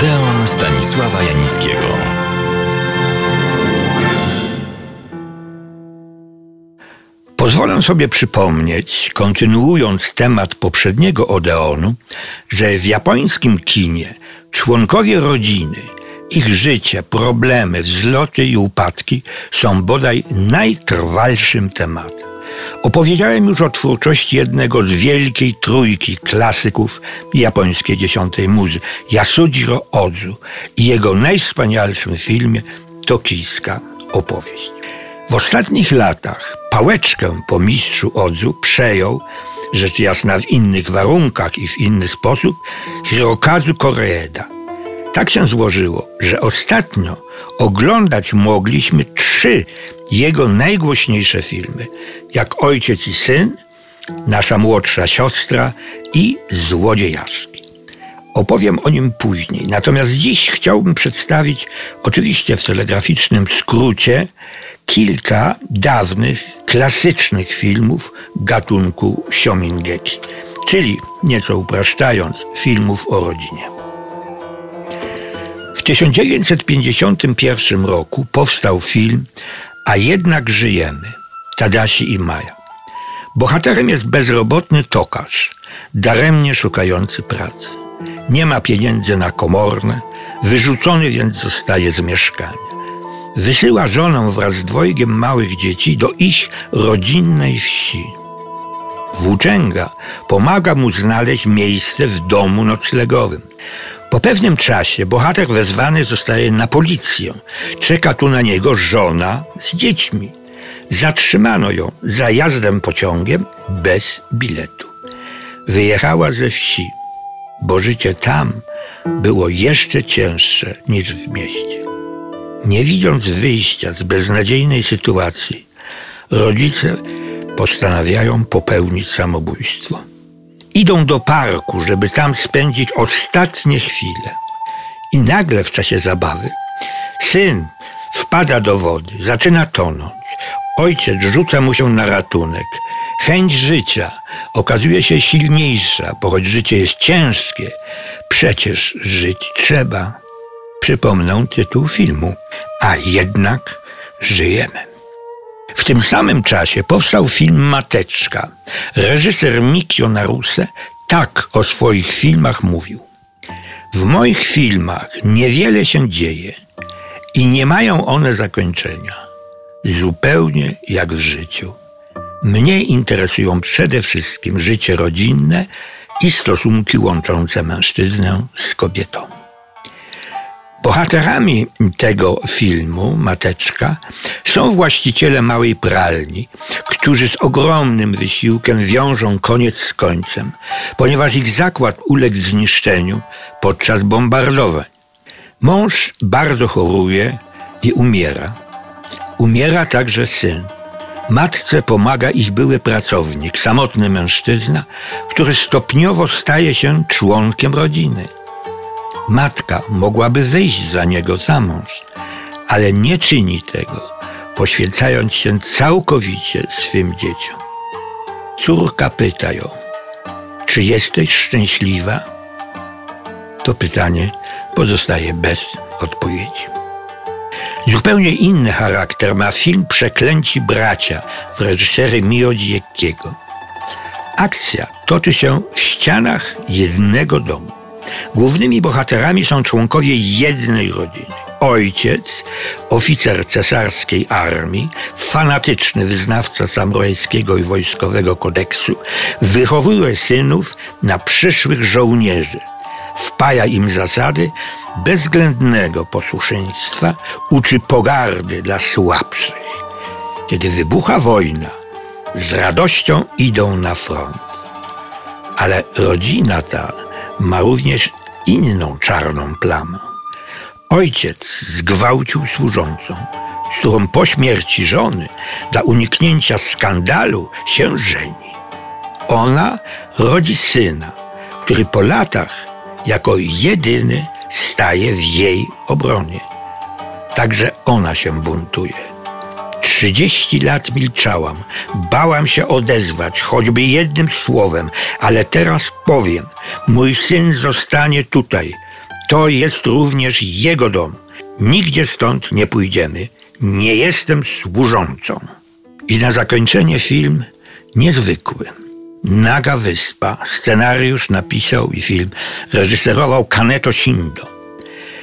Odeon Stanisława Janickiego. Pozwolę sobie przypomnieć, kontynuując temat poprzedniego Odeonu, że w japońskim kinie członkowie rodziny, ich życie, problemy, wzloty i upadki są bodaj najtrwalszym tematem. Opowiedziałem już o twórczości jednego z wielkiej trójki klasyków japońskiej dziesiątej muzy, Yasujiro Ozu i jego najwspanialszym filmie Tokijska opowieść. W ostatnich latach pałeczkę po mistrzu Odzu przejął, rzecz jasna w innych warunkach i w inny sposób, Hirokazu Koreeda. Tak się złożyło, że ostatnio oglądać mogliśmy trzy jego najgłośniejsze filmy, jak Ojciec i Syn, Nasza młodsza siostra i Złodziejaszki. Opowiem o nim później. Natomiast dziś chciałbym przedstawić, oczywiście w telegraficznym skrócie, kilka dawnych, klasycznych filmów gatunku Siomingeki, czyli, nieco upraszczając, filmów o rodzinie. W 1951 roku powstał film A jednak żyjemy Tadashi i Maja. Bohaterem jest bezrobotny tokarz, daremnie szukający pracy. Nie ma pieniędzy na komorne, wyrzucony więc zostaje z mieszkania. Wysyła żonę wraz z dwojgiem małych dzieci do ich rodzinnej wsi. Włóczęga pomaga mu znaleźć miejsce w domu noclegowym. Po pewnym czasie bohater wezwany zostaje na policję. Czeka tu na niego żona z dziećmi. Zatrzymano ją za jazdem pociągiem bez biletu. Wyjechała ze wsi, bo życie tam było jeszcze cięższe niż w mieście. Nie widząc wyjścia z beznadziejnej sytuacji, rodzice postanawiają popełnić samobójstwo. Idą do parku, żeby tam spędzić ostatnie chwile. I nagle w czasie zabawy syn wpada do wody, zaczyna tonąć. Ojciec rzuca mu się na ratunek. Chęć życia okazuje się silniejsza, bo choć życie jest ciężkie, przecież żyć trzeba. Przypomnę tytuł filmu, a jednak żyjemy. W tym samym czasie powstał film Mateczka. Reżyser Mikio Naruse tak o swoich filmach mówił. W moich filmach niewiele się dzieje i nie mają one zakończenia. Zupełnie jak w życiu. Mnie interesują przede wszystkim życie rodzinne i stosunki łączące mężczyznę z kobietą. Bohaterami tego filmu, Mateczka, są właściciele małej pralni, którzy z ogromnym wysiłkiem wiążą koniec z końcem, ponieważ ich zakład uległ zniszczeniu podczas bombardowań. Mąż bardzo choruje i umiera. Umiera także syn. Matce pomaga ich były pracownik, samotny mężczyzna, który stopniowo staje się członkiem rodziny. Matka mogłaby wyjść za niego za mąż, ale nie czyni tego, poświęcając się całkowicie swym dzieciom. Córka pyta ją, czy jesteś szczęśliwa? To pytanie pozostaje bez odpowiedzi. Zupełnie inny charakter ma film Przeklęci bracia w reżyserii Miodzieckiego. Akcja toczy się w ścianach jednego domu. Głównymi bohaterami są członkowie jednej rodziny. Ojciec, oficer cesarskiej armii, fanatyczny wyznawca samurajskiego i wojskowego kodeksu, wychowuje synów na przyszłych żołnierzy. Wpaja im zasady bezwzględnego posłuszeństwa, uczy pogardy dla słabszych. Kiedy wybucha wojna, z radością idą na front. Ale rodzina ta ma również inną czarną plamę. Ojciec zgwałcił służącą, z którą po śmierci żony dla uniknięcia skandalu się żeni. Ona rodzi syna, który po latach jako jedyny staje w jej obronie. Także ona się buntuje. Trzydzieści lat milczałam, bałam się odezwać, choćby jednym słowem, ale teraz powiem: mój syn zostanie tutaj. To jest również jego dom. Nigdzie stąd nie pójdziemy. Nie jestem służącą. I na zakończenie film niezwykły. Naga Wyspa. Scenariusz napisał i film reżyserował Kaneto Shindo.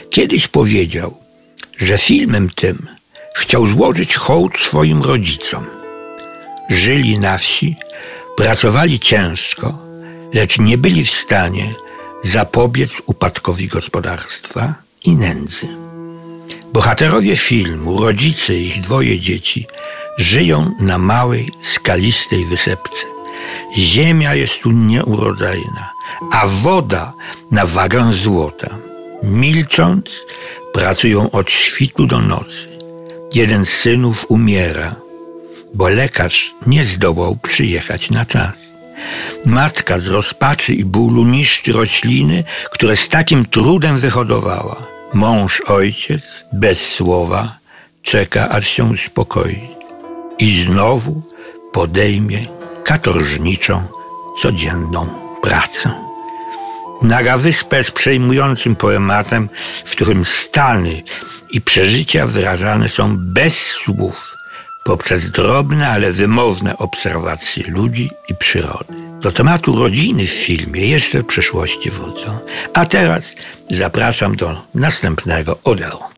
Kiedyś powiedział, że filmem tym chciał złożyć hołd swoim rodzicom. Żyli na wsi, pracowali ciężko, lecz nie byli w stanie zapobiec upadkowi gospodarstwa i nędzy. Bohaterowie filmu, rodzice i ich dwoje dzieci, żyją na małej, skalistej wysepce. Ziemia jest tu nieurodzajna, a woda na wagę złota. Milcząc, pracują od świtu do nocy. Jeden z synów umiera, bo lekarz nie zdołał przyjechać na czas. Matka z rozpaczy i bólu niszczy rośliny, które z takim trudem wyhodowała. Mąż, ojciec, bez słowa, czeka, aż się uspokoi. I znowu podejmie katorżniczą, codzienną pracę. Naga Wyspę z przejmującym poematem, w którym stany i przeżycia wyrażane są bez słów, poprzez drobne, ale wymowne obserwacje ludzi i przyrody. Do tematu rodziny w filmie jeszcze w przyszłości wrócą. A teraz zapraszam do następnego Odeon.